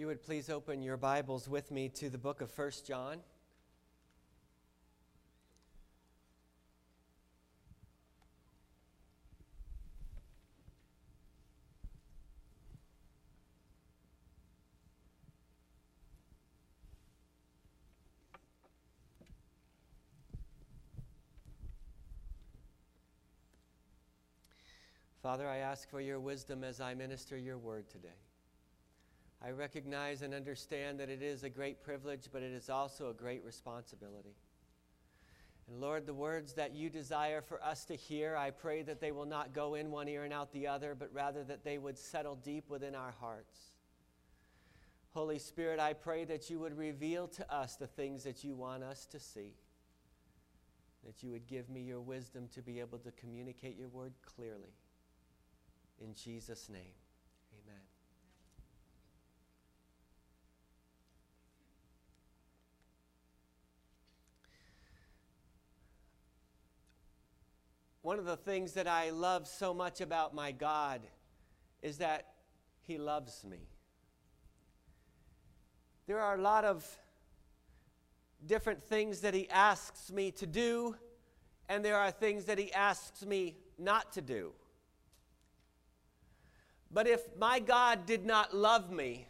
you would please open your Bibles with me to the book of 1 John. Father, I ask for your wisdom as I minister your word today. I recognize and understand that it is a great privilege, but it is also a great responsibility. And Lord, the words that you desire for us to hear, I pray that they will not go in one ear and out the other, but rather that they would settle deep within our hearts. Holy Spirit, I pray that you would reveal to us the things that you want us to see. That you would give me your wisdom to be able to communicate your word clearly. In Jesus' name. One of the things that I love so much about my God is that He loves me. There are a lot of different things that He asks me to do, and there are things that He asks me not to do. But if my God did not love me,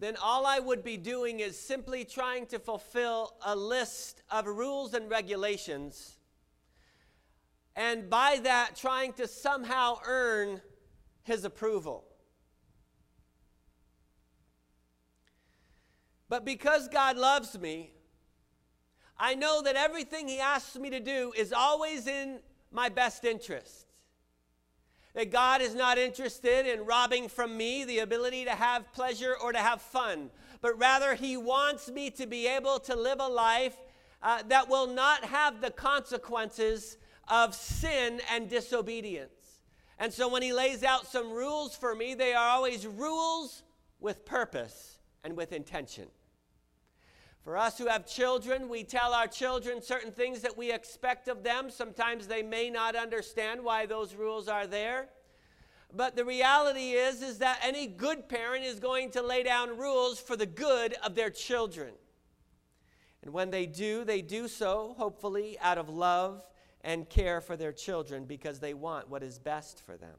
then all I would be doing is simply trying to fulfill a list of rules and regulations and by that trying to somehow earn his approval. But because God loves me, I know that everything he asks me to do is always in my best interest. That God is not interested in robbing from me the ability to have pleasure or to have fun, but rather He wants me to be able to live a life uh, that will not have the consequences of sin and disobedience. And so when he lays out some rules for me, they are always rules with purpose and with intention. For us who have children, we tell our children certain things that we expect of them. Sometimes they may not understand why those rules are there. But the reality is is that any good parent is going to lay down rules for the good of their children. And when they do, they do so hopefully out of love and care for their children because they want what is best for them.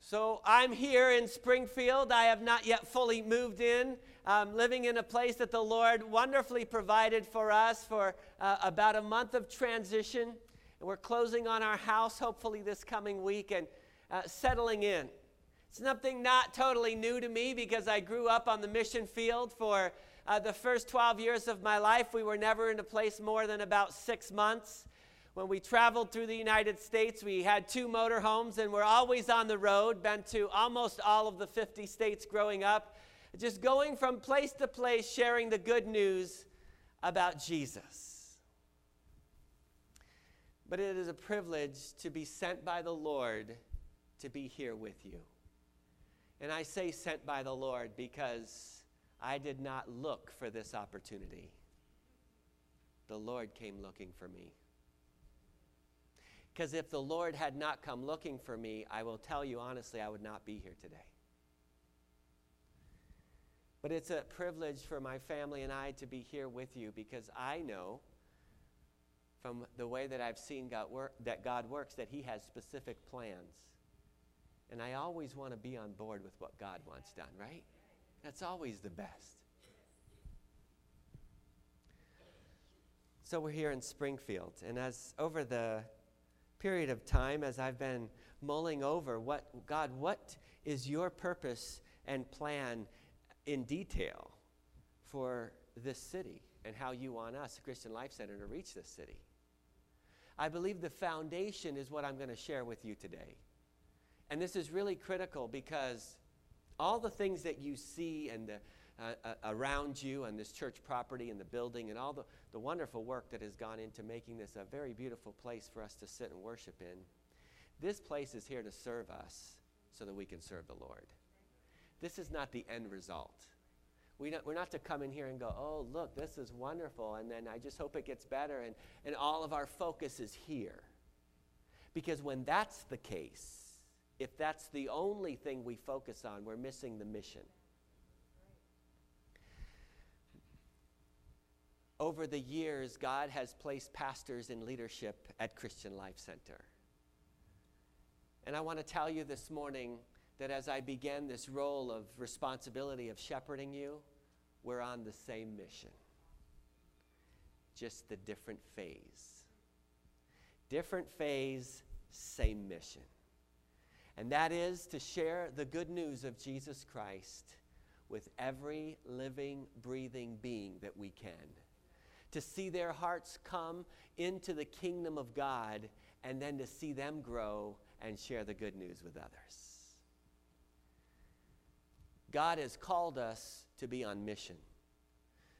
So I'm here in Springfield. I have not yet fully moved in, um, living in a place that the Lord wonderfully provided for us for uh, about a month of transition. And we're closing on our house, hopefully, this coming week and uh, settling in. It's something not totally new to me because I grew up on the mission field for uh, the first 12 years of my life, we were never in a place more than about six months. When we traveled through the United States, we had two motorhomes and we're always on the road, been to almost all of the 50 states growing up, just going from place to place, sharing the good news about Jesus. But it is a privilege to be sent by the Lord to be here with you. And I say sent by the Lord because I did not look for this opportunity. The Lord came looking for me. Because if the Lord had not come looking for me, I will tell you honestly, I would not be here today. But it's a privilege for my family and I to be here with you because I know from the way that I've seen God work, that God works that He has specific plans. And I always want to be on board with what God wants done, right? That's always the best. So we're here in Springfield, and as over the period of time, as I've been mulling over what God, what is your purpose and plan in detail for this city and how you want us, Christian Life Center, to reach this city? I believe the foundation is what I'm going to share with you today. And this is really critical because all the things that you see and the, uh, uh, around you and this church property and the building and all the, the wonderful work that has gone into making this a very beautiful place for us to sit and worship in. This place is here to serve us so that we can serve the Lord. This is not the end result. We not, we're not to come in here and go, oh, look, this is wonderful, and then I just hope it gets better, and, and all of our focus is here. Because when that's the case, if that's the only thing we focus on, we're missing the mission. Over the years, God has placed pastors in leadership at Christian Life Center. And I want to tell you this morning that as I began this role of responsibility of shepherding you, we're on the same mission, just the different phase. Different phase, same mission. And that is to share the good news of Jesus Christ with every living, breathing being that we can. To see their hearts come into the kingdom of God and then to see them grow and share the good news with others. God has called us to be on mission.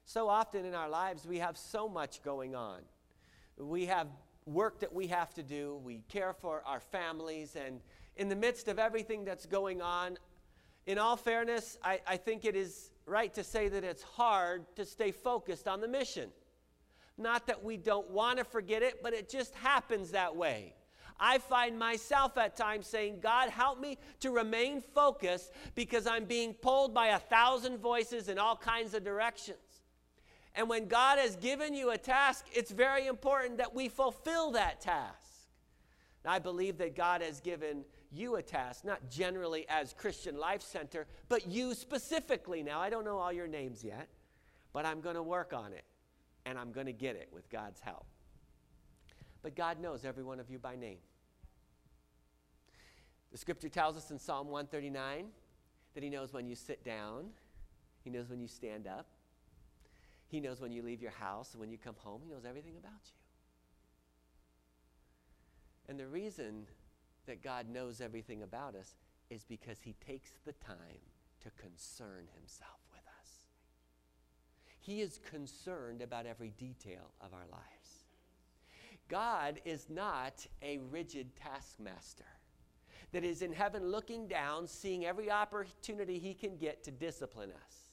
So often in our lives, we have so much going on. We have work that we have to do, we care for our families, and in the midst of everything that's going on, in all fairness, I, I think it is right to say that it's hard to stay focused on the mission. Not that we don't want to forget it, but it just happens that way. I find myself at times saying, God, help me to remain focused because I'm being pulled by a thousand voices in all kinds of directions. And when God has given you a task, it's very important that we fulfill that task. And I believe that God has given you a task, not generally as Christian Life Center, but you specifically. Now, I don't know all your names yet, but I'm going to work on it, and I'm going to get it with God's help. But God knows every one of you by name. The scripture tells us in Psalm 139 that He knows when you sit down, He knows when you stand up, He knows when you leave your house and when you come home. He knows everything about you. And the reason that God knows everything about us is because He takes the time to concern Himself with us. He is concerned about every detail of our lives. God is not a rigid taskmaster that is in heaven looking down, seeing every opportunity he can get to discipline us.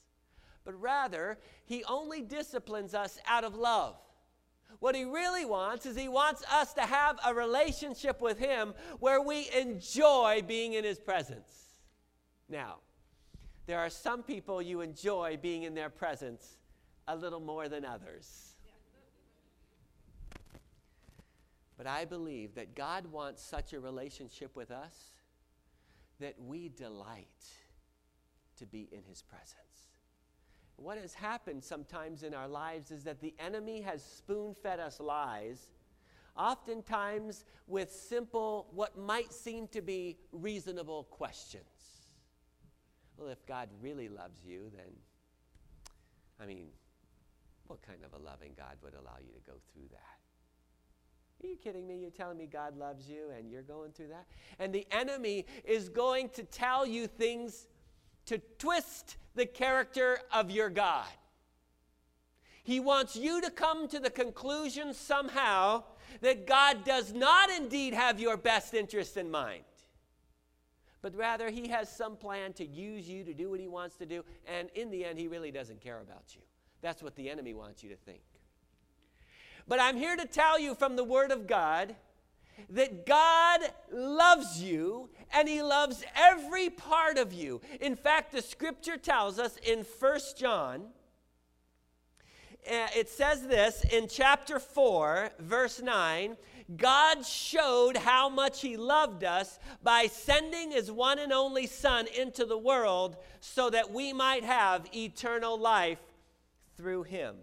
But rather, he only disciplines us out of love. What he really wants is he wants us to have a relationship with him where we enjoy being in his presence. Now, there are some people you enjoy being in their presence a little more than others. But I believe that God wants such a relationship with us that we delight to be in His presence. What has happened sometimes in our lives is that the enemy has spoon fed us lies, oftentimes with simple, what might seem to be reasonable questions. Well, if God really loves you, then, I mean, what kind of a loving God would allow you to go through that? Are you kidding me? You're telling me God loves you and you're going through that? And the enemy is going to tell you things to twist the character of your God. He wants you to come to the conclusion somehow that God does not indeed have your best interest in mind, but rather He has some plan to use you to do what He wants to do, and in the end, He really doesn't care about you. That's what the enemy wants you to think. But I'm here to tell you from the Word of God that God loves you and He loves every part of you. In fact, the scripture tells us in First John, eh, it says this in chapter 4, verse 9 God showed how much He loved us by sending His one and only Son into the world so that we might have eternal life through Him.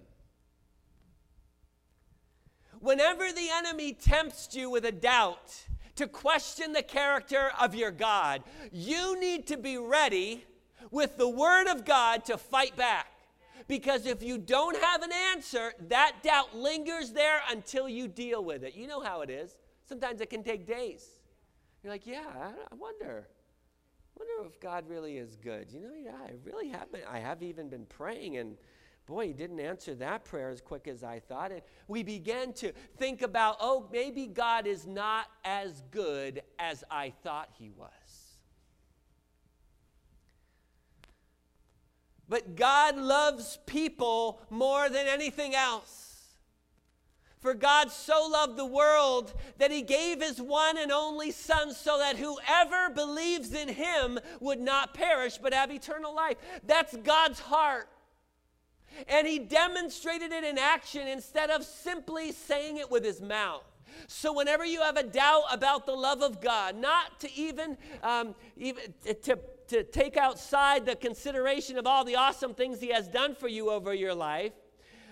Whenever the enemy tempts you with a doubt to question the character of your God, you need to be ready with the Word of God to fight back. Because if you don't have an answer, that doubt lingers there until you deal with it. You know how it is. Sometimes it can take days. You're like, yeah, I wonder. I wonder if God really is good. You know, yeah, I really have been. I have even been praying and boy, he didn't answer that prayer as quick as I thought. And we began to think about, oh, maybe God is not as good as I thought he was. But God loves people more than anything else. For God so loved the world that he gave his one and only Son so that whoever believes in him would not perish but have eternal life. That's God's heart. And he demonstrated it in action instead of simply saying it with his mouth. So, whenever you have a doubt about the love of God, not to even, um, even to, to take outside the consideration of all the awesome things He has done for you over your life,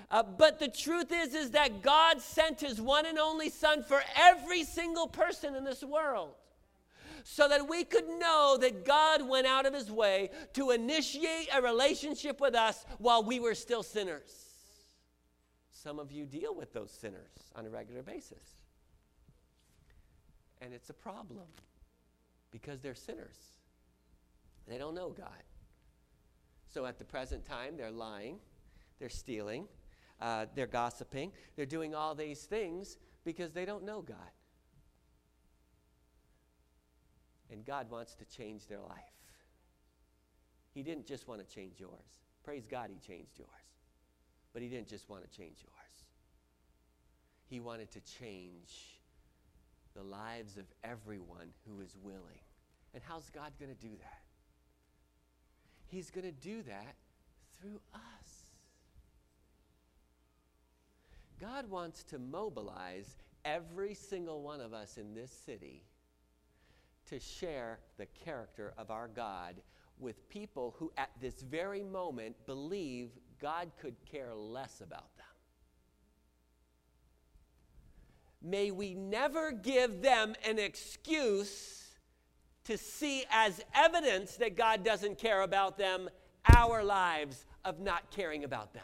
uh, but the truth is, is that God sent His one and only Son for every single person in this world so that we could know that God went out of his way to initiate a relationship with us while we were still sinners. Some of you deal with those sinners on a regular basis. And it's a problem because they're sinners. They don't know God. So at the present time, they're lying, they're stealing, uh, they're gossiping, they're doing all these things because they don't know God. And God wants to change their life. He didn't just want to change yours. Praise God, He changed yours. But He didn't just want to change yours, He wanted to change the lives of everyone who is willing. And how's God going to do that? He's going to do that through us. God wants to mobilize every single one of us in this city to share the character of our God with people who, at this very moment, believe God could care less about them. May we never give them an excuse to see as evidence that God doesn't care about them our lives of not caring about them.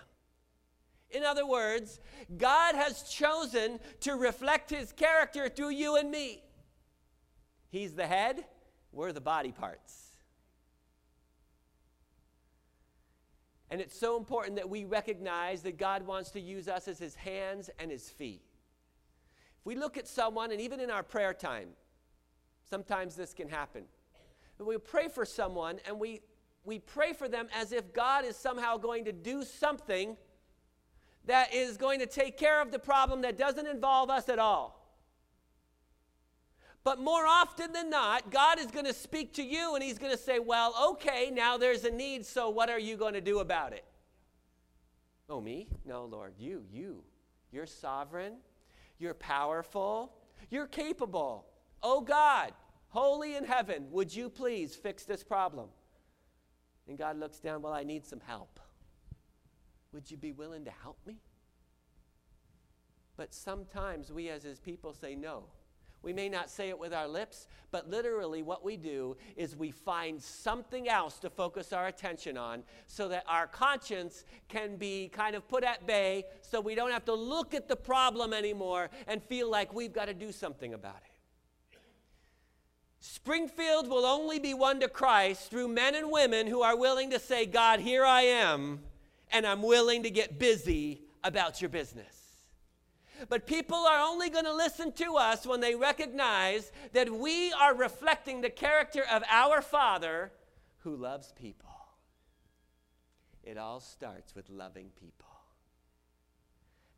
In other words, God has chosen to reflect his character through you and me. He's the head, we're the body parts. And it's so important that we recognize that God wants to use us as his hands and his feet. If we look at someone, and even in our prayer time, sometimes this can happen. We pray for someone and we, we pray for them as if God is somehow going to do something that is going to take care of the problem that doesn't involve us at all. But more often than not, God is going to speak to you and He's going to say, Well, okay, now there's a need, so what are you going to do about it? Oh, me? No, Lord, you, you. You're sovereign, you're powerful, you're capable. Oh, God, holy in heaven, would you please fix this problem? And God looks down, Well, I need some help. Would you be willing to help me? But sometimes we as His people say, No. We may not say it with our lips, but literally what we do is we find something else to focus our attention on so that our conscience can be kind of put at bay so we don't have to look at the problem anymore and feel like we've got to do something about it. Springfield will only be won to Christ through men and women who are willing to say, God, here I am, and I'm willing to get busy about your business. But people are only going to listen to us when they recognize that we are reflecting the character of our Father who loves people. It all starts with loving people.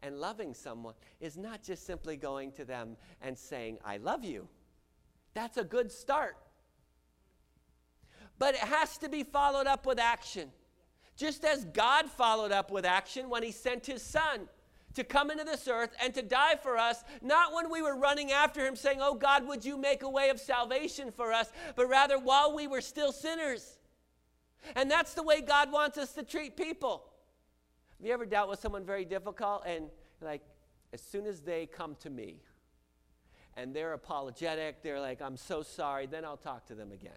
And loving someone is not just simply going to them and saying, I love you. That's a good start. But it has to be followed up with action. Just as God followed up with action when He sent His Son to come into this earth and to die for us, not when we were running after him saying, Oh God, would you make a way of salvation for us, but rather while we were still sinners. And that's the way God wants us to treat people. Have you ever dealt with someone very difficult and like, as soon as they come to me and they're apologetic, they're like, I'm so sorry, then I'll talk to them again.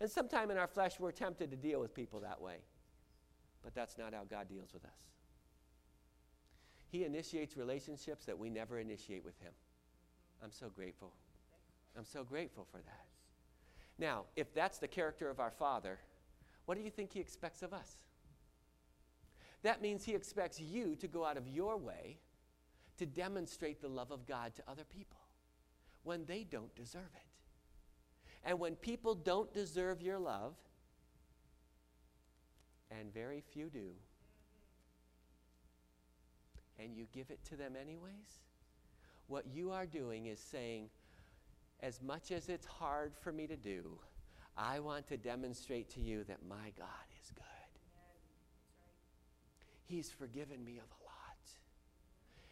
And sometime in our flesh, we're tempted to deal with people that way. But that's not how God deals with us. He initiates relationships that we never initiate with Him. I'm so grateful. I'm so grateful for that. Now, if that's the character of our Father, what do you think He expects of us? That means He expects you to go out of your way to demonstrate the love of God to other people when they don't deserve it. And when people don't deserve your love, and very few do, and you give it to them anyways, what you are doing is saying, as much as it's hard for me to do, I want to demonstrate to you that my God is good. He's forgiven me of a lot.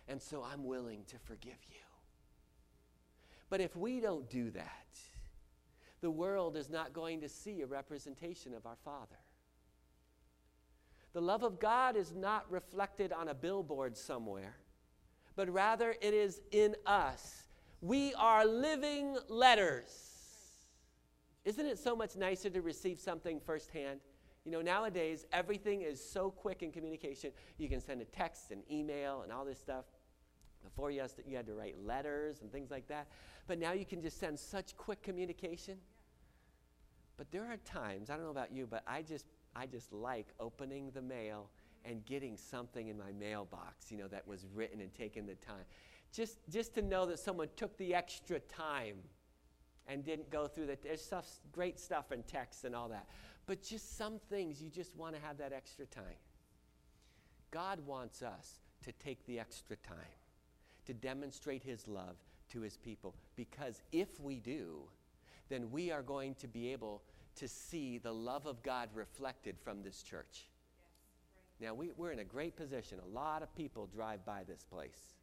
And so I'm willing to forgive you. But if we don't do that, the world is not going to see a representation of our Father. The love of God is not reflected on a billboard somewhere, but rather it is in us. We are living letters. Isn't it so much nicer to receive something firsthand? You know, nowadays, everything is so quick in communication. You can send a text and email and all this stuff. Before you, had to write letters and things like that. But now you can just send such quick communication. But there are times, I don't know about you, but I just I just like opening the mail and getting something in my mailbox, you know, that was written and taken the time. Just, just to know that someone took the extra time and didn't go through that. There's stuff, great stuff in text and all that. But just some things you just want to have that extra time. God wants us to take the extra time to demonstrate His love to His people because if we do, then we are going to be able to see the love of God reflected from this church. Now, we, we're in a great position. A lot of people drive by this place.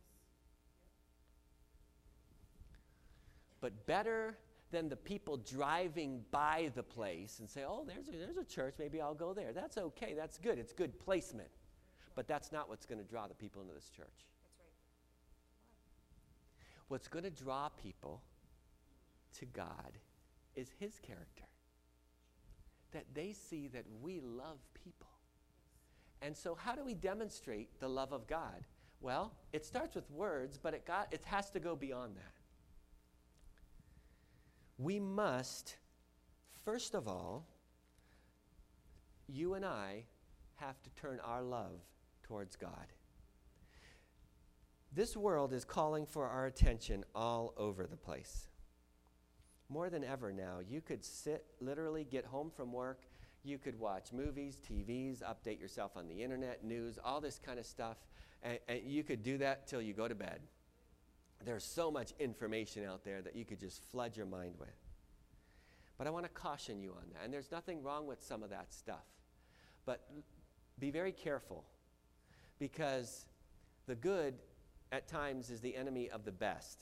But better than the people driving by the place and say, oh, there's a, there's a church, maybe I'll go there. That's okay, that's good, it's good placement. But that's not what's going to draw the people into this church. What's going to draw people to God is His character that they see that we love people. And so, how do we demonstrate the love of God? Well, it starts with words, but it, got, it has to go beyond that. We must, first of all, you and I have to turn our love towards God. This world is calling for our attention all over the place more than ever now, you could sit, literally get home from work, you could watch movies, TVs, update yourself on the internet, news, all this kind of stuff, and, and you could do that till you go to bed. There's so much information out there that you could just flood your mind with. But I want to caution you on that. And there's nothing wrong with some of that stuff. But be very careful because the good at times is the enemy of the best.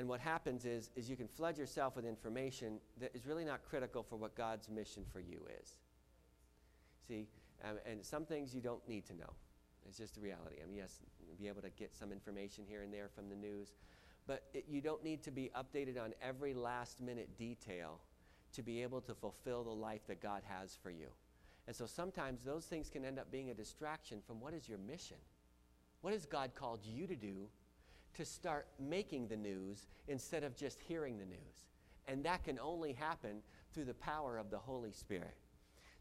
And what happens is, is you can flood yourself with information that is really not critical for what God's mission for you is. See, um, and some things you don't need to know. It's just the reality. I mean, yes, be able to get some information here and there from the news, but it, you don't need to be updated on every last minute detail to be able to fulfill the life that God has for you. And so sometimes those things can end up being a distraction from what is your mission? What has God called you to do to start making the news instead of just hearing the news. And that can only happen through the power of the Holy Spirit.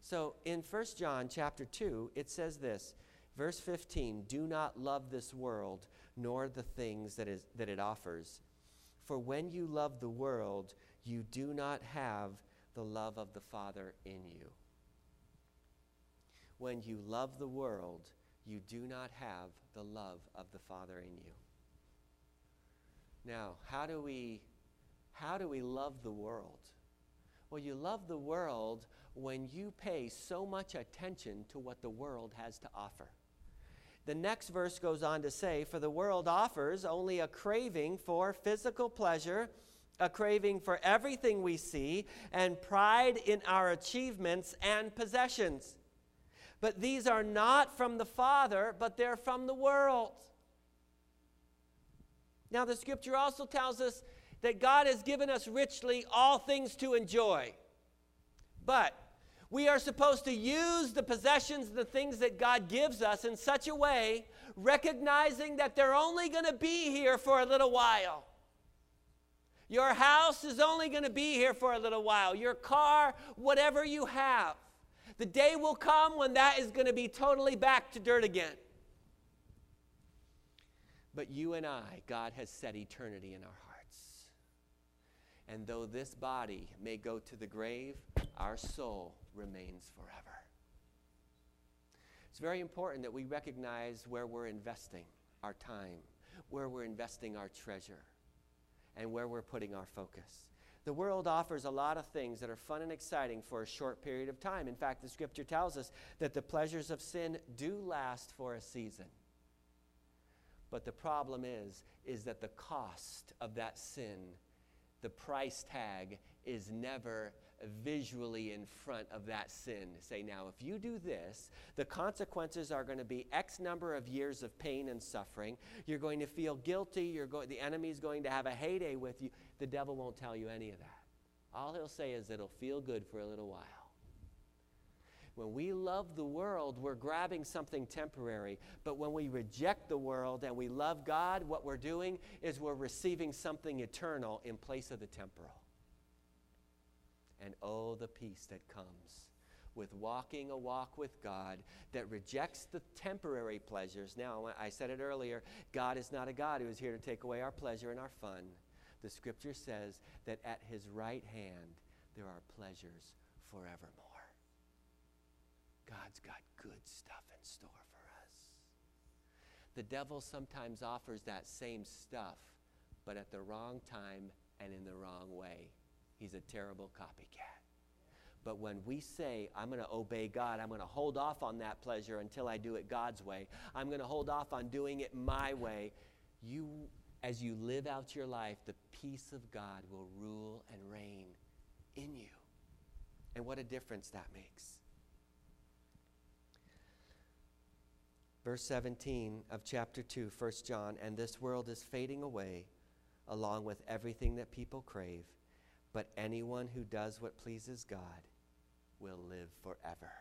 So in 1 John chapter 2, it says this, verse 15, do not love this world nor the things that, is, that it offers. For when you love the world, you do not have the love of the Father in you. When you love the world, you do not have the love of the Father in you. Now, how do we how do we love the world? Well, you love the world when you pay so much attention to what the world has to offer. The next verse goes on to say, For the world offers only a craving for physical pleasure, a craving for everything we see, and pride in our achievements and possessions. But these are not from the Father, but they're from the world. Now, the scripture also tells us that God has given us richly all things to enjoy. But we are supposed to use the possessions, the things that God gives us in such a way, recognizing that they're only going to be here for a little while. Your house is only going to be here for a little while. Your car, whatever you have. The day will come when that is going to be totally back to dirt again. But you and I, God has set eternity in our hearts. And though this body may go to the grave, our soul remains forever. It's very important that we recognize where we're investing our time, where we're investing our treasure and where we're putting our focus. The world offers a lot of things that are fun and exciting for a short period of time. In fact, the scripture tells us that the pleasures of sin do last for a season. But the problem is is that the cost of that sin, the price tag is never visually in front of that sin. Say, now, if you do this, the consequences are going to be X number of years of pain and suffering. You're going to feel guilty. You're go- the enemy's going to have a heyday with you. The devil won't tell you any of that. All he'll say is it'll feel good for a little while. When we love the world, we're grabbing something temporary. But when we reject the world and we love God, what we're doing is we're receiving something eternal in place of the temporal. And oh, the peace that comes with walking a walk with God that rejects the temporary pleasures. Now, I said it earlier God is not a God who is here to take away our pleasure and our fun. The scripture says that at his right hand there are pleasures forevermore. God's got good stuff in store for us. The devil sometimes offers that same stuff, but at the wrong time and in the wrong way. He's a terrible copycat. But when we say, I'm going to obey God, I'm going to hold off on that pleasure until I do it God's way, I'm going to hold off on doing it my way, you, as you live out your life, the peace of God will rule and reign in you. And what a difference that makes. Verse 17 of chapter 2, 1 John, and this world is fading away along with everything that people crave but anyone who does what pleases God will live forever.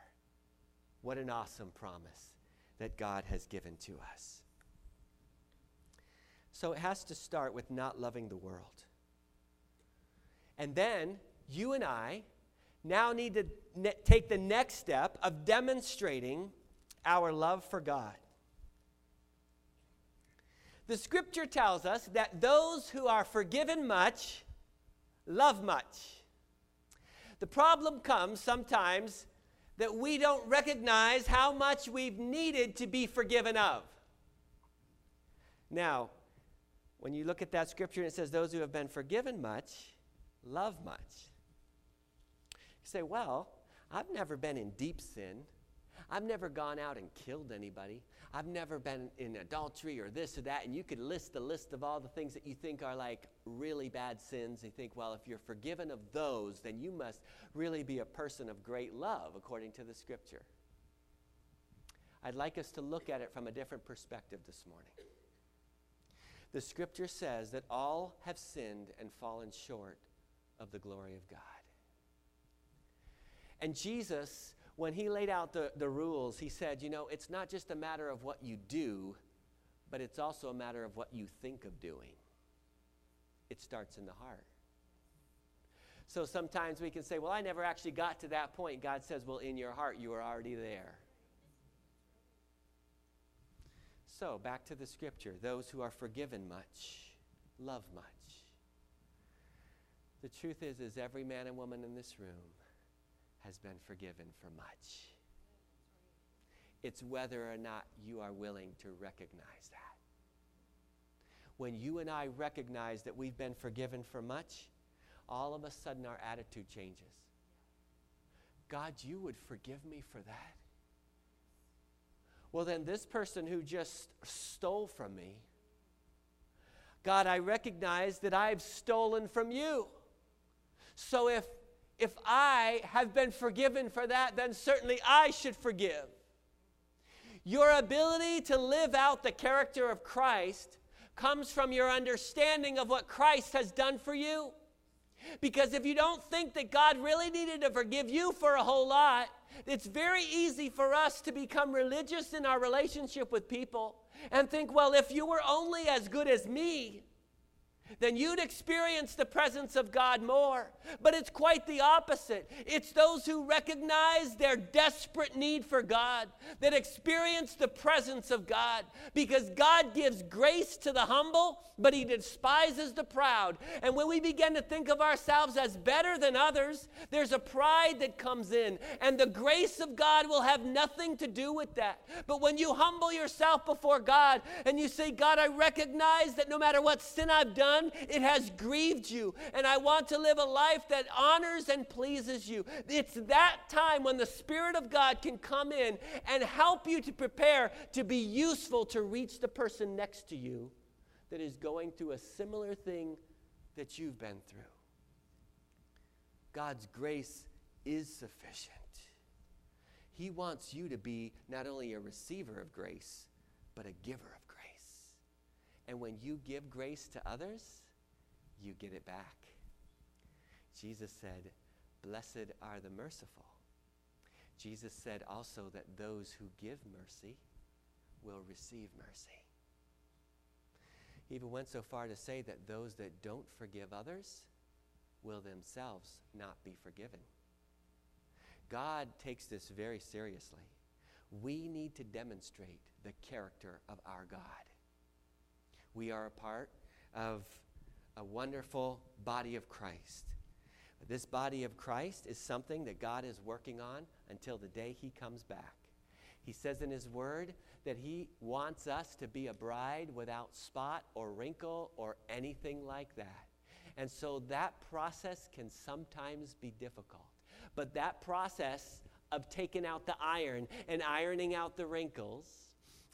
What an awesome promise that God has given to us. So it has to start with not loving the world. And then you and I now need to ne- take the next step of demonstrating our love for God. The scripture tells us that those who are forgiven much love much. The problem comes sometimes that we don't recognize how much we've needed to be forgiven of. Now, when you look at that scripture and it says, Those who have been forgiven much love much. You say, Well, I've never been in deep sin. I've never gone out and killed anybody. I've never been in adultery or this or that. And you could list the list of all the things that you think are like really bad sins. You think, well, if you're forgiven of those, then you must really be a person of great love, according to the scripture. I'd like us to look at it from a different perspective this morning. The scripture says that all have sinned and fallen short of the glory of God. And Jesus when he laid out the, the rules, he said, you know, it's not just a matter of what you do, but it's also a matter of what you think of doing. It starts in the heart. So sometimes we can say, well, I never actually got to that point. God says, well, in your heart, you are already there. So back to the scripture those who are forgiven much love much. The truth is, is every man and woman in this room has been forgiven for much. It's whether or not you are willing to recognize that. When you and I recognize that we've been forgiven for much, all of a sudden our attitude changes. God, you would forgive me for that? Well, then, this person who just stole from me, God, I recognize that I've stolen from you. So if if I have been forgiven for that, then certainly I should forgive. Your ability to live out the character of Christ comes from your understanding of what Christ has done for you. Because if you don't think that God really needed to forgive you for a whole lot, it's very easy for us to become religious in our relationship with people and think, well, if you were only as good as me, then you'd experience the presence of God more. But it's quite the opposite. It's those who recognize their desperate need for God that experience the presence of God because God gives grace to the humble, but He despises the proud. And when we begin to think of ourselves as better than others, there's a pride that comes in, and the grace of God will have nothing to do with that. But when you humble yourself before God and you say, God, I recognize that no matter what sin I've done, done, it has grieved you. And I want to live a life that honors and pleases you. It's that time when the Spirit of God can come in and help you to prepare to be useful to reach the person next to you that is going through a similar thing that you've been through. God's grace is sufficient. He wants you to be not only a receiver of grace, but a giver of and when you give grace to others, you get it back. Jesus said, Blessed are the merciful. Jesus said also that those who give mercy will receive mercy. He even went so far to say that those that don't forgive others will themselves not be forgiven. God takes this very seriously. We need to demonstrate the character of our God. We are a part of a wonderful body of Christ. This body of Christ is something that God is working on until the day He comes back. He says in His Word that He wants us to be a bride without spot or wrinkle or anything like that. And so that process can sometimes be difficult. But that process of taking out the iron and ironing out the wrinkles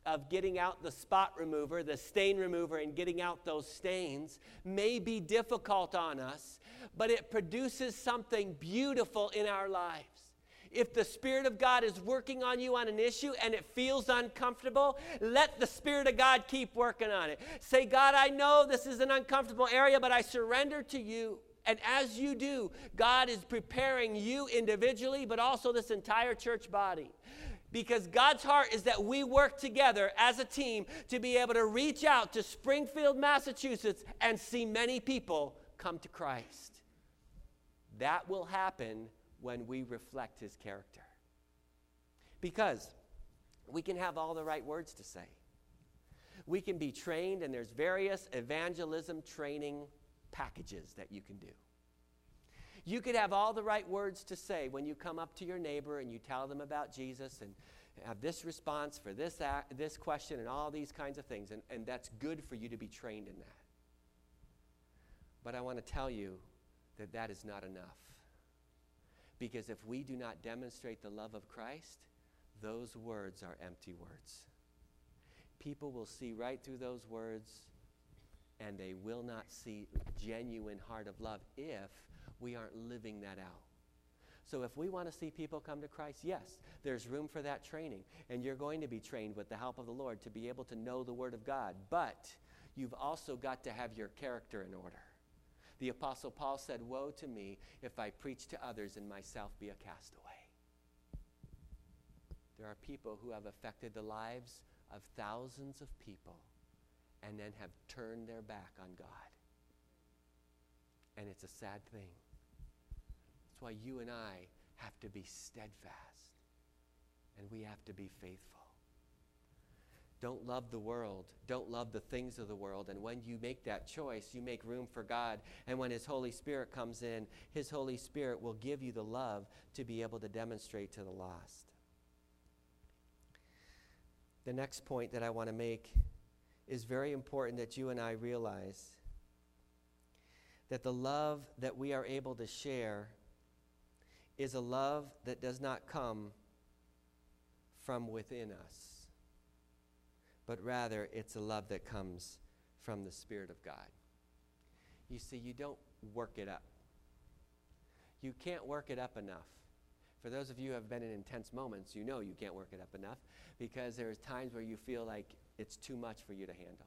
of getting out the spot remover, the stain remover, and getting out those stains may be difficult on us, but it produces something beautiful in our lives. If the Spirit of God is working on you on an issue and it feels uncomfortable, let the Spirit of God keep working on it. Say, God, I know this is an uncomfortable area, but I surrender to you. And as you do, God is preparing you individually, but also this entire church body because God's heart is that we work together as a team to be able to reach out to Springfield, Massachusetts, and see many people come to Christ. That will happen when we reflect his character. Because we can have all the right words to say. We can be trained, and there's various evangelism training packages that you can do. You could have all the right words to say when you come up to your neighbor and you tell them about Jesus and have this response for this, act, this question and all these kinds of things. And, and that's good for you to be trained in that. But I want to tell you that that is not enough. Because if we do not demonstrate the love of Christ, those words are empty words. People will see right through those words and they will not see genuine heart of love if we aren't living that out. So if we want to see people come to Christ, yes, there's room for that training. And you're going to be trained with the help of the Lord to be able to know the Word of God. But you've also got to have your character in order. The Apostle Paul said, Woe to me if I preach to others and myself be a castaway. There are people who have affected the lives of thousands of people and then have turned their back on God. And it's a sad thing. That's why you and I have to be steadfast and we have to be faithful. Don't love the world. Don't love the things of the world. And when you make that choice, you make room for God. And when His Holy Spirit comes in, His Holy Spirit will give you the love to be able to demonstrate to the lost. The next point that I want to make is very important that you and I realize that the love that we are able to share is a love that does not come from within us, but rather it's a love that comes from the Spirit of God. You see, you don't work it up. You can't work it up enough. For those of you who have been in intense moments, you know you can't work it up enough because there's times where you feel like it's too much for you to handle.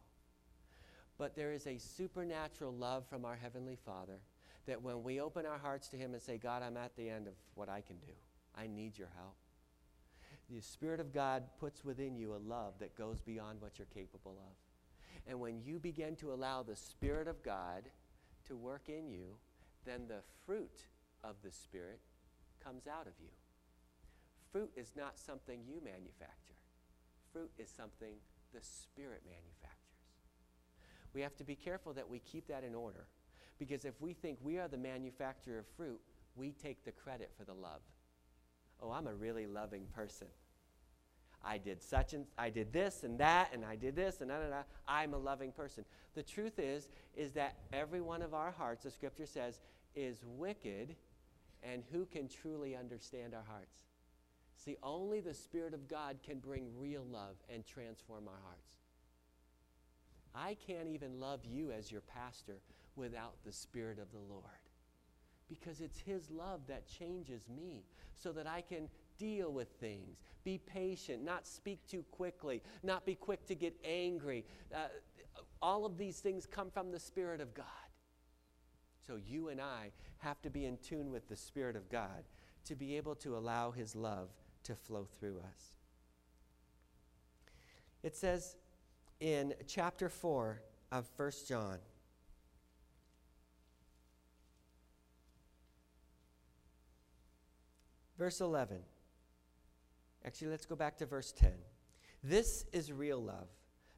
But there is a supernatural love from our Heavenly Father that when we open our hearts to Him and say, God, I'm at the end of what I can do, I need your help. The Spirit of God puts within you a love that goes beyond what you're capable of. And when you begin to allow the Spirit of God to work in you, then the fruit of the Spirit comes out of you. Fruit is not something you manufacture, fruit is something the Spirit manufactures. We have to be careful that we keep that in order. Because if we think we are the manufacturer of fruit, we take the credit for the love. Oh, I'm a really loving person. I did such and I did this and that and I did this and da, da, da. I'm a loving person. The truth is is that every one of our hearts, the scripture says, is wicked, and who can truly understand our hearts? See, only the Spirit of God can bring real love and transform our hearts. I can't even love you as your pastor without the Spirit of the Lord. Because it's His love that changes me so that I can deal with things, be patient, not speak too quickly, not be quick to get angry. Uh, all of these things come from the Spirit of God. So you and I have to be in tune with the Spirit of God to be able to allow His love to flow through us. It says in chapter 4 of 1 John, verse 11. Actually, let's go back to verse 10. This is real love,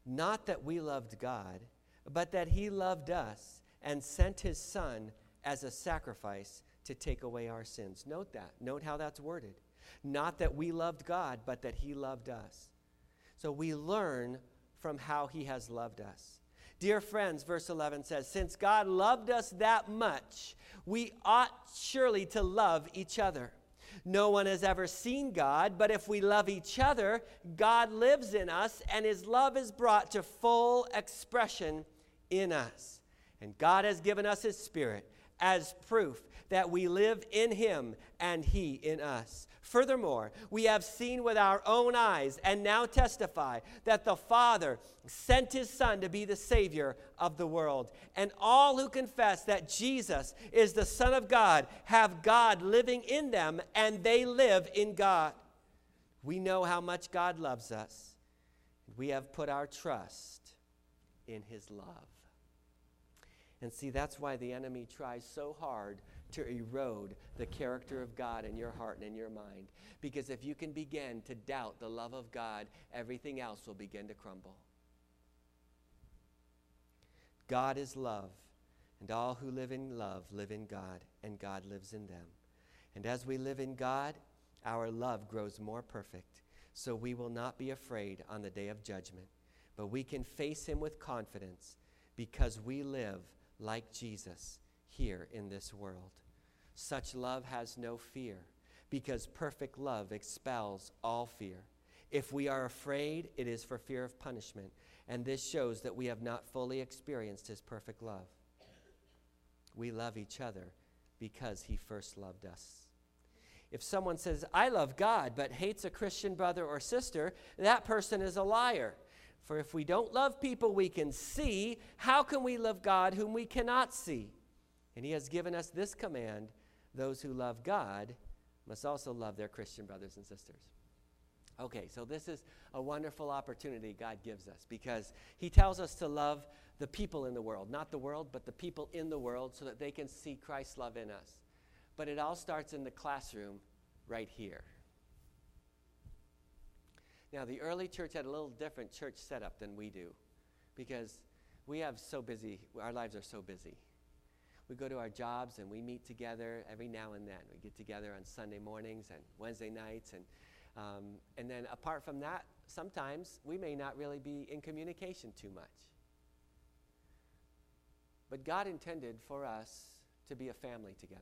not that we loved God, but that He loved us and sent His Son as a sacrifice to take away our sins. Note that. Note how that's worded. Not that we loved God, but that He loved us. So we learn from how He has loved us. Dear friends, verse 11 says, Since God loved us that much, we ought surely to love each other. No one has ever seen God, but if we love each other, God lives in us, and His love is brought to full expression in us. And God has given us His Spirit as proof that we live in Him and He in us. Furthermore, we have seen with our own eyes and now testify that the Father sent his Son to be the Savior of the world. And all who confess that Jesus is the Son of God have God living in them, and they live in God. We know how much God loves us. We have put our trust in his love. And see, that's why the enemy tries so hard to erode the character of God in your heart and in your mind. Because if you can begin to doubt the love of God, everything else will begin to crumble. God is love, and all who live in love live in God, and God lives in them. And as we live in God, our love grows more perfect, so we will not be afraid on the day of judgment, but we can face Him with confidence because we live like Jesus here in this world. Such love has no fear, because perfect love expels all fear. If we are afraid, it is for fear of punishment, and this shows that we have not fully experienced His perfect love. We love each other because He first loved us. If someone says, I love God, but hates a Christian brother or sister, that person is a liar. For if we don't love people we can see, how can we love God whom we cannot see? And he has given us this command those who love God must also love their Christian brothers and sisters. Okay, so this is a wonderful opportunity God gives us because He tells us to love the people in the world, not the world, but the people in the world so that they can see Christ's love in us. But it all starts in the classroom right here. Now, the early church had a little different church setup than we do because we have so busy, our lives are so busy we go to our jobs and we meet together every now and then. We get together on Sunday mornings and Wednesday nights. And, um, and then apart from that, sometimes we may not really be in communication too much. But God intended for us to be a family together.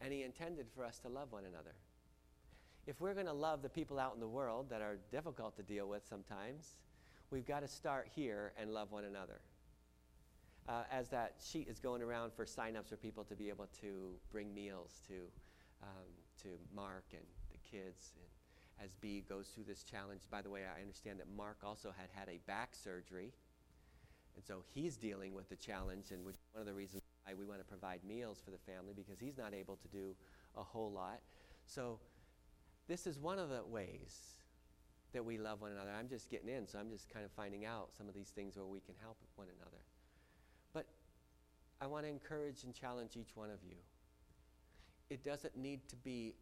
And He intended for us to love one another. If we're going to love the people out in the world that are difficult to deal with sometimes, we've got to start here and love one another uh, as that sheet is going around for signups for people to be able to bring meals to, um, to Mark and the kids. And as B goes through this challenge, by the way, I understand that Mark also had had a back surgery. And so he's dealing with the challenge, and which one of the reasons why we want to provide meals for the family because he's not able to do a whole lot. So this is one of the ways that we love one another. I'm just getting in, so I'm just kind of finding out some of these things where we can help one another. But I want to encourage and challenge each one of you. It doesn't need to be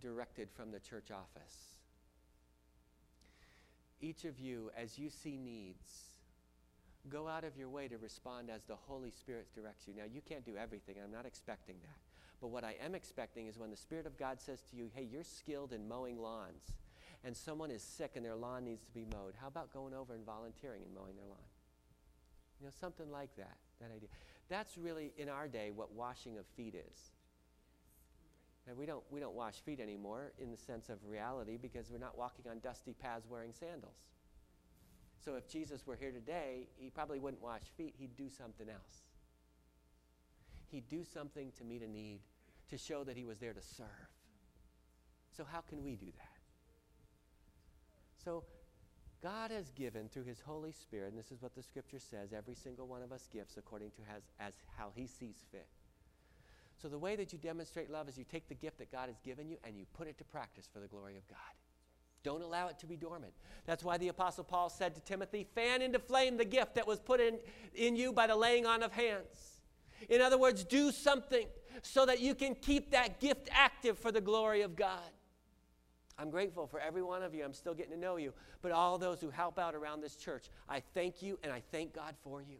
directed from the church office. Each of you, as you see needs, go out of your way to respond as the Holy Spirit directs you. Now, you can't do everything. I'm not expecting that. But what I am expecting is when the Spirit of God says to you, hey, you're skilled in mowing lawns, and someone is sick and their lawn needs to be mowed, how about going over and volunteering and mowing their lawn? You know, something like that, that idea. That's really, in our day, what washing of feet is. And we don't, we don't wash feet anymore in the sense of reality because we're not walking on dusty paths wearing sandals. So if Jesus were here today, he probably wouldn't wash feet, he'd do something else. He'd do something to meet a need, to show that he was there to serve. So, how can we do that? So, God has given through his Holy Spirit, and this is what the scripture says every single one of us gifts according to has, as how he sees fit. So, the way that you demonstrate love is you take the gift that God has given you and you put it to practice for the glory of God. Don't allow it to be dormant. That's why the Apostle Paul said to Timothy, fan into flame the gift that was put in, in you by the laying on of hands. In other words, do something so that you can keep that gift active for the glory of God. I'm grateful for every one of you. I'm still getting to know you. But all those who help out around this church, I thank you and I thank God for you.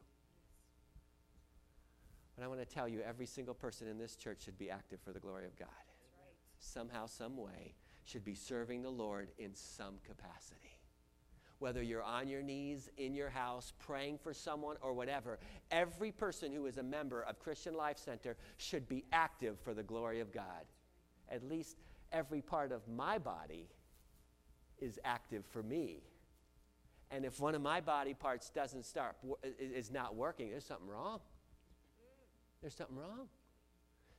But I want to tell you, every single person in this church should be active for the glory of God. Right. Somehow, some way, should be serving the Lord in some capacity. Whether you're on your knees in your house praying for someone or whatever, every person who is a member of Christian Life Center should be active for the glory of God. At least every part of my body is active for me. And if one of my body parts doesn't start, is not working, there's something wrong. There's something wrong.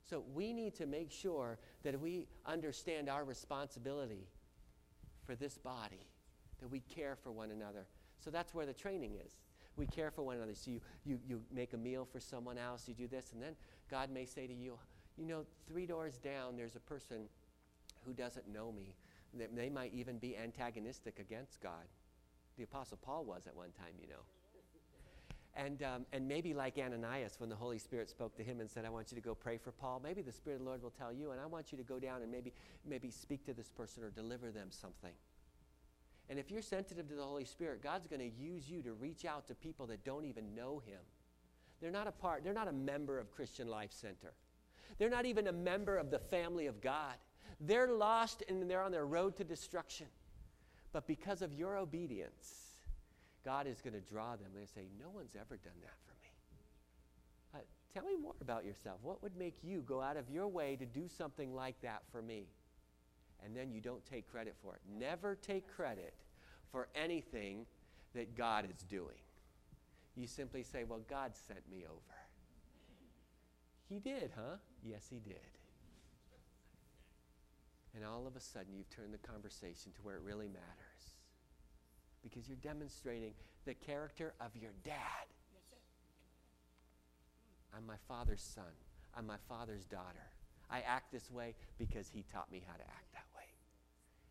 So we need to make sure that we understand our responsibility for this body, that we care for one another. So that's where the training is. We care for one another. So you, you, you make a meal for someone else, you do this, and then God may say to you, you know, three doors down, there's a person who doesn't know me. They might even be antagonistic against God. The Apostle Paul was at one time, you know. And, um, and maybe like Ananias, when the Holy Spirit spoke to him and said, I want you to go pray for Paul, maybe the Spirit of the Lord will tell you, and I want you to go down and maybe, maybe speak to this person or deliver them something. And if you're sensitive to the Holy Spirit, God's going to use you to reach out to people that don't even know Him. They're not a part, they're not a member of Christian Life Center. They're not even a member of the family of God. They're lost and they're on their road to destruction. But because of your obedience, God is going to draw them. They say, No one's ever done that for me. Uh, tell me more about yourself. What would make you go out of your way to do something like that for me? And then you don't take credit for it. Never take credit for anything that God is doing. You simply say, Well, God sent me over. He did, huh? Yes, he did. And all of a sudden, you've turned the conversation to where it really matters because you're demonstrating the character of your dad. I'm my father's son. I'm my father's daughter. I act this way because he taught me how to act.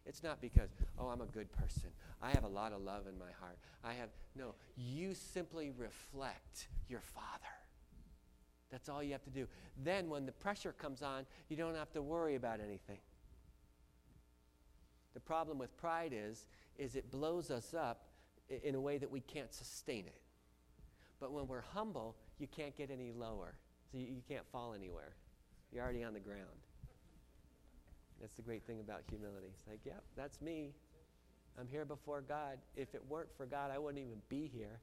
It's not because, oh, I'm a good person. I have a lot of love in my heart. I have, no, you simply reflect your father. That's all you have to do. Then, when the pressure comes on, you don't have to worry about anything. The problem with pride is is it blows us up in a way that we can't sustain it. But when we're humble, you can't get any lower. So you, you can't fall anywhere. You're already on the ground. That's the great thing about humility. It's like, yep, that's me. I'm here before God. If it weren't for God, I wouldn't even be here.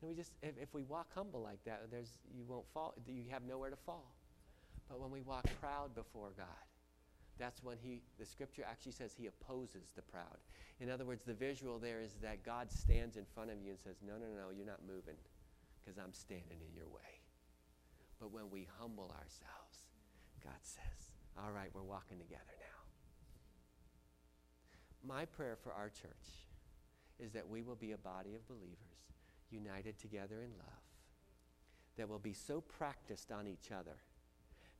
And we just, if, if we walk humble like that, there's, you won't fall. You have nowhere to fall. But when we walk proud before God, that's when he, the scripture actually says he opposes the proud. In other words, the visual there is that God stands in front of you and says, No, no, no, you're not moving because I'm standing in your way. But when we humble ourselves, God says, All right, we're walking together now. My prayer for our church is that we will be a body of believers united together in love, that will be so practiced on each other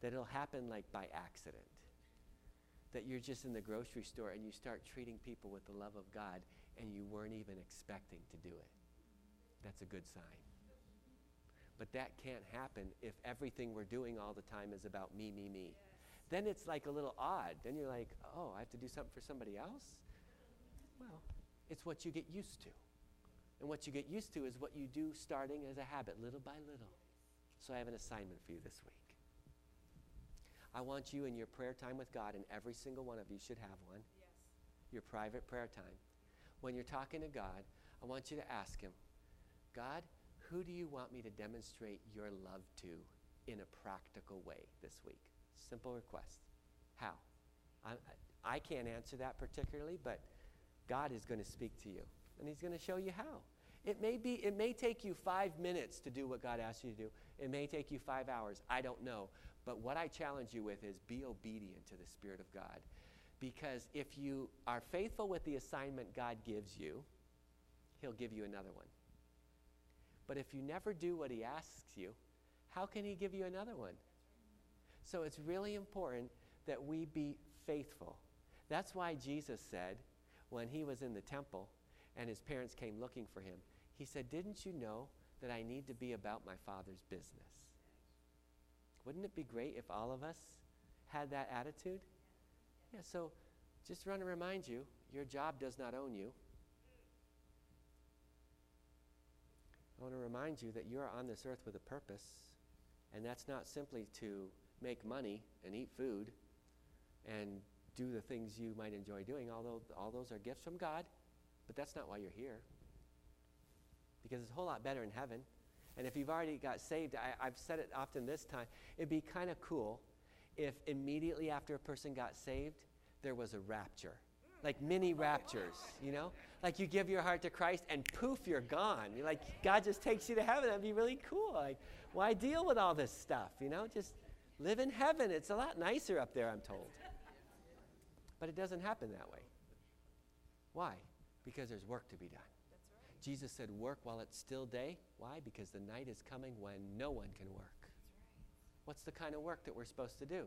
that it'll happen like by accident that you're just in the grocery store and you start treating people with the love of God and you weren't even expecting to do it. That's a good sign. But that can't happen if everything we're doing all the time is about me, me, me. Then it's like a little odd. Then you're like, oh, I have to do something for somebody else? Well, it's what you get used to. And what you get used to is what you do starting as a habit, little by little. So I have an assignment for you this week. I want you in your prayer time with God, and every single one of you should have one. Yes. Your private prayer time. When you're talking to God, I want you to ask Him, God, who do you want me to demonstrate your love to in a practical way this week? Simple request. How? I, I can't answer that particularly, but God is going to speak to you, and He's going to show you how. It may be, it may take you five minutes to do what God asks you to do. It may take you five hours. I don't know. But what I challenge you with is be obedient to the Spirit of God. Because if you are faithful with the assignment God gives you, He'll give you another one. But if you never do what He asks you, how can He give you another one? So it's really important that we be faithful. That's why Jesus said, when he was in the temple and his parents came looking for him, he said, Didn't you know that I need to be about my Father's business? Wouldn't it be great if all of us had that attitude? Yeah, so just want to remind you your job does not own you. I want to remind you that you are on this earth with a purpose, and that's not simply to make money and eat food and do the things you might enjoy doing, although all those are gifts from God, but that's not why you're here. Because it's a whole lot better in heaven. And if you've already got saved, I, have said it often this time, it'd be kind of cool if immediately after a person got saved, there was a rapture. Like mini raptures, you know? Like you give your heart to Christ and poof, you're gone. You're like, God just takes you to heaven. That'd be really cool. Like, why deal with all this stuff, you know? Just live in heaven. It's a lot nicer up there, I'm told. But it doesn't happen that way. Why? Because there's work to be done. Jesus said, Work while it's still day. Why? Because the night is coming when no one can work. What's the kind of work that we're supposed to do?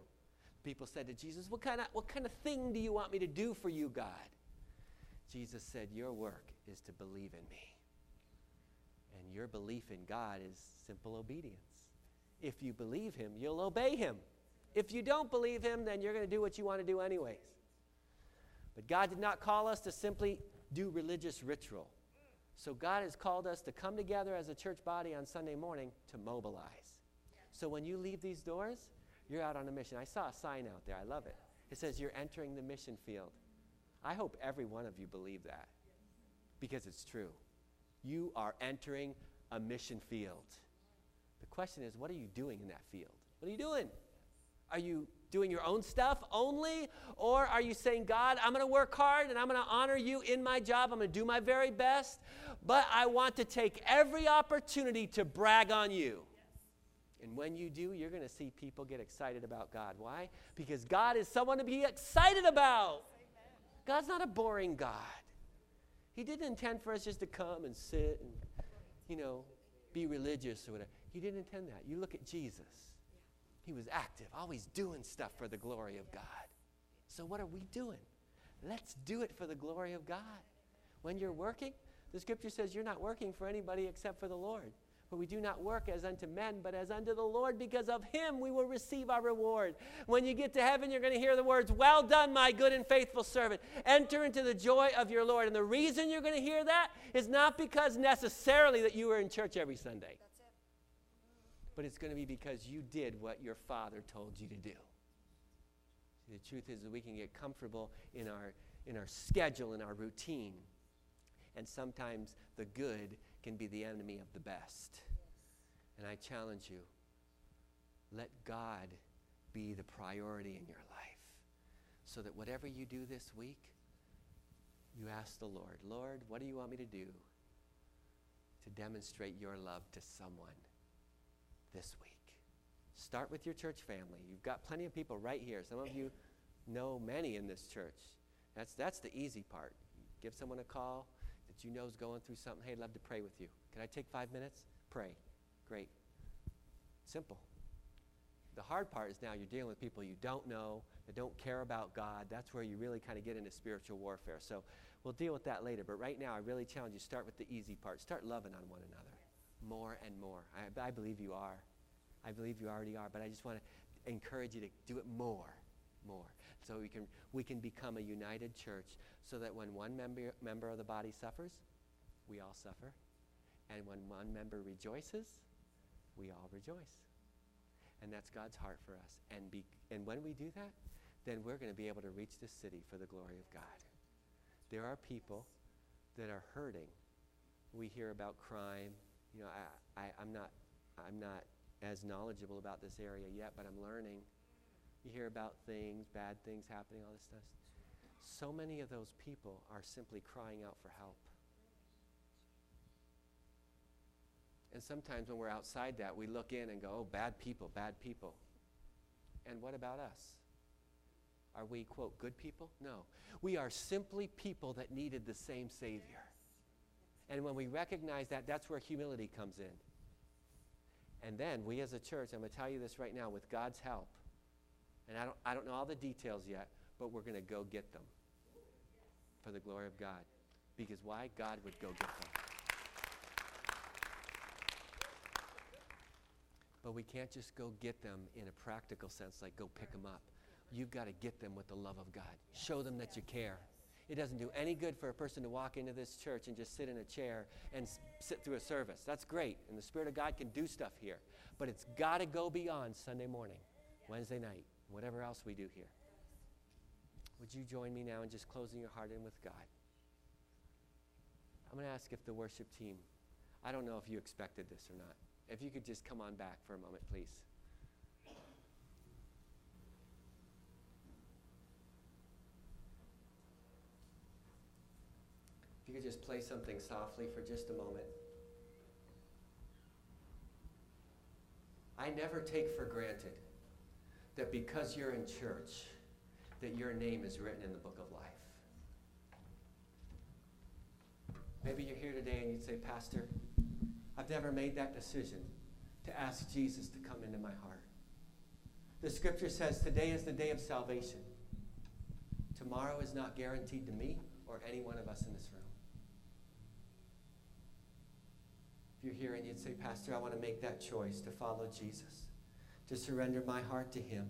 People said to Jesus, what kind, of, what kind of thing do you want me to do for you, God? Jesus said, Your work is to believe in me. And your belief in God is simple obedience. If you believe Him, you'll obey Him. If you don't believe Him, then you're going to do what you want to do, anyways. But God did not call us to simply do religious ritual. So God has called us to come together as a church body on Sunday morning to mobilize. So when you leave these doors, you're out on a mission. I saw a sign out there. I love it. It says you're entering the mission field. I hope every one of you believe that because it's true. You are entering a mission field. The question is, what are you doing in that field? What are you doing? Are you doing your own stuff only? Or are you saying, God, I'm going to work hard and I'm going to honor you in my job. I'm going to do my very best, but I want to take every opportunity to brag on you. And when you do, you're going to see people get excited about God. Why? Because God is someone to be excited about. God's not a boring God. He didn't intend for us just to come and sit and, you know, be religious or whatever. He didn't intend that. You look at Jesus. He was active, always doing stuff for the glory of God. So, what are we doing? Let's do it for the glory of God. When you're working, the scripture says you're not working for anybody except for the Lord. For we do not work as unto men, but as unto the Lord, because of him we will receive our reward. When you get to heaven, you're going to hear the words, Well done, my good and faithful servant. Enter into the joy of your Lord. And the reason you're going to hear that is not because necessarily that you were in church every Sunday but it's going to be because you did what your father told you to do. The truth is that we can get comfortable in our, in our schedule, in our routine. And sometimes the good can be the enemy of the best. And I challenge you let God be the priority in your life so that whatever you do this week, you ask the Lord, Lord, what do you want me to do to demonstrate your love to someone? This week. Start with your church family. You've got plenty of people right here. Some of you know many in this church. That's, that's the easy part. Give someone a call that you know is going through something. Hey, I'd love to pray with you. Can I take five minutes? Pray. Great. Simple. The hard part is now you're dealing with people you don't know, that don't care about God. That's where you really kind of get into spiritual warfare. So we'll deal with that later. But right now, I really challenge you start with the easy part. Start loving on one another more and more. I, I believe you are. I believe you already are. But I just want to encourage you to do it more, more. So we can, we can become a united church so that when one member, member of the body suffers, we all suffer. And when one member rejoices, we all rejoice. And that's God's heart for us. And, be, and when we do that, then we're going to be able to reach the city for the glory of God. There are people that are hurting. We hear about crime. You know, I, I, I'm, not, I'm not as knowledgeable about this area yet, but I'm learning. You hear about things, bad things happening, all this stuff. So many of those people are simply crying out for help. And sometimes when we're outside that, we look in and go, oh, bad people, bad people. And what about us? Are we, quote, good people? No. We are simply people that needed the same Savior. And when we recognize that, that's where humility comes in. And then we as a church, I'm going to tell you this right now, with God's help, and I don't, I don't know all the details yet, but we're going to go get them for the glory of God. Because why? God would go get them. But we can't just go get them in a practical sense, like go pick them up. You've got to get them with the love of God. Show them that you care. It doesn't do any good for a person to walk into this church and just sit in a chair and sit through a service. That's great, and the Spirit of God can do stuff here. But it's got to go beyond Sunday morning, Wednesday night, whatever else we do here. Would you join me now in just closing your heart in with God? I'm going to ask if the worship team, I don't know if you expected this or not. If you could just come on back for a moment, please. Could just play something softly for just a moment. I never take for granted that because you're in church, that your name is written in the book of life. Maybe you're here today and you'd say, Pastor, I've never made that decision to ask Jesus to come into my heart. The scripture says today is the day of salvation. Tomorrow is not guaranteed to me or any one of us in this room. If you're here and you'd say, Pastor, I want to make that choice to follow Jesus, to surrender my heart to Him.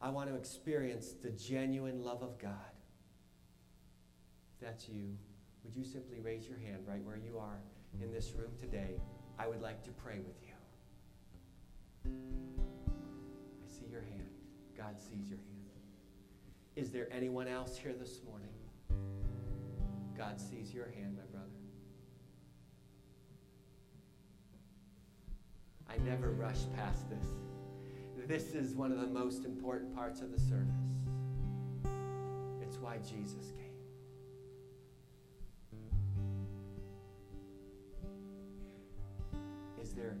I want to experience the genuine love of God. If that's you, would you simply raise your hand right where you are? in this room today, I would like to pray with you. I see your hand. God sees your hand. Is there anyone else here this morning? God sees your hand, my I never rush past this. This is one of the most important parts of the service. It's why Jesus came. Is there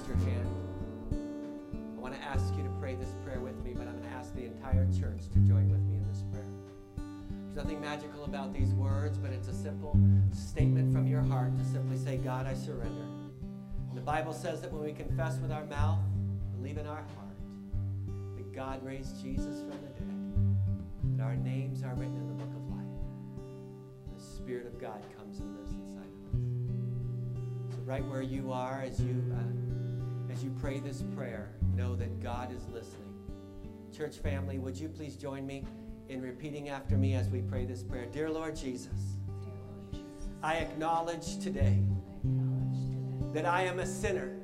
raised your hand, I want to ask you to pray this prayer with me, but I'm going to ask the entire church to join with me in this prayer. There's nothing magical about these words, but it's a simple statement from your heart to simply say, God, I surrender. And the Bible says that when we confess with our mouth, believe in our heart, that God raised Jesus from the dead, that our names are written in the book of life. The Spirit of God comes and lives inside of us. So right where you are, as you uh, as you pray this prayer, know that God is listening. Church family, would you please join me? in repeating after me as we pray this prayer. Dear Lord Jesus, I acknowledge today that I am a sinner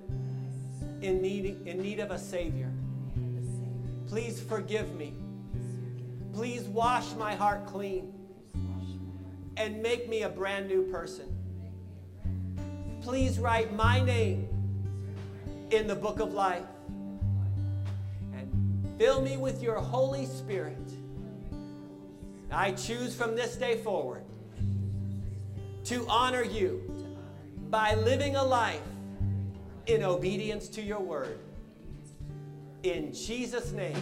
in need, in need of a Savior. Please forgive me. Please wash my heart clean and make me a brand new person. Please write my name in the book of life and fill me with your Holy Spirit I choose from this day forward to honor you by living a life in obedience to your word. In Jesus' name.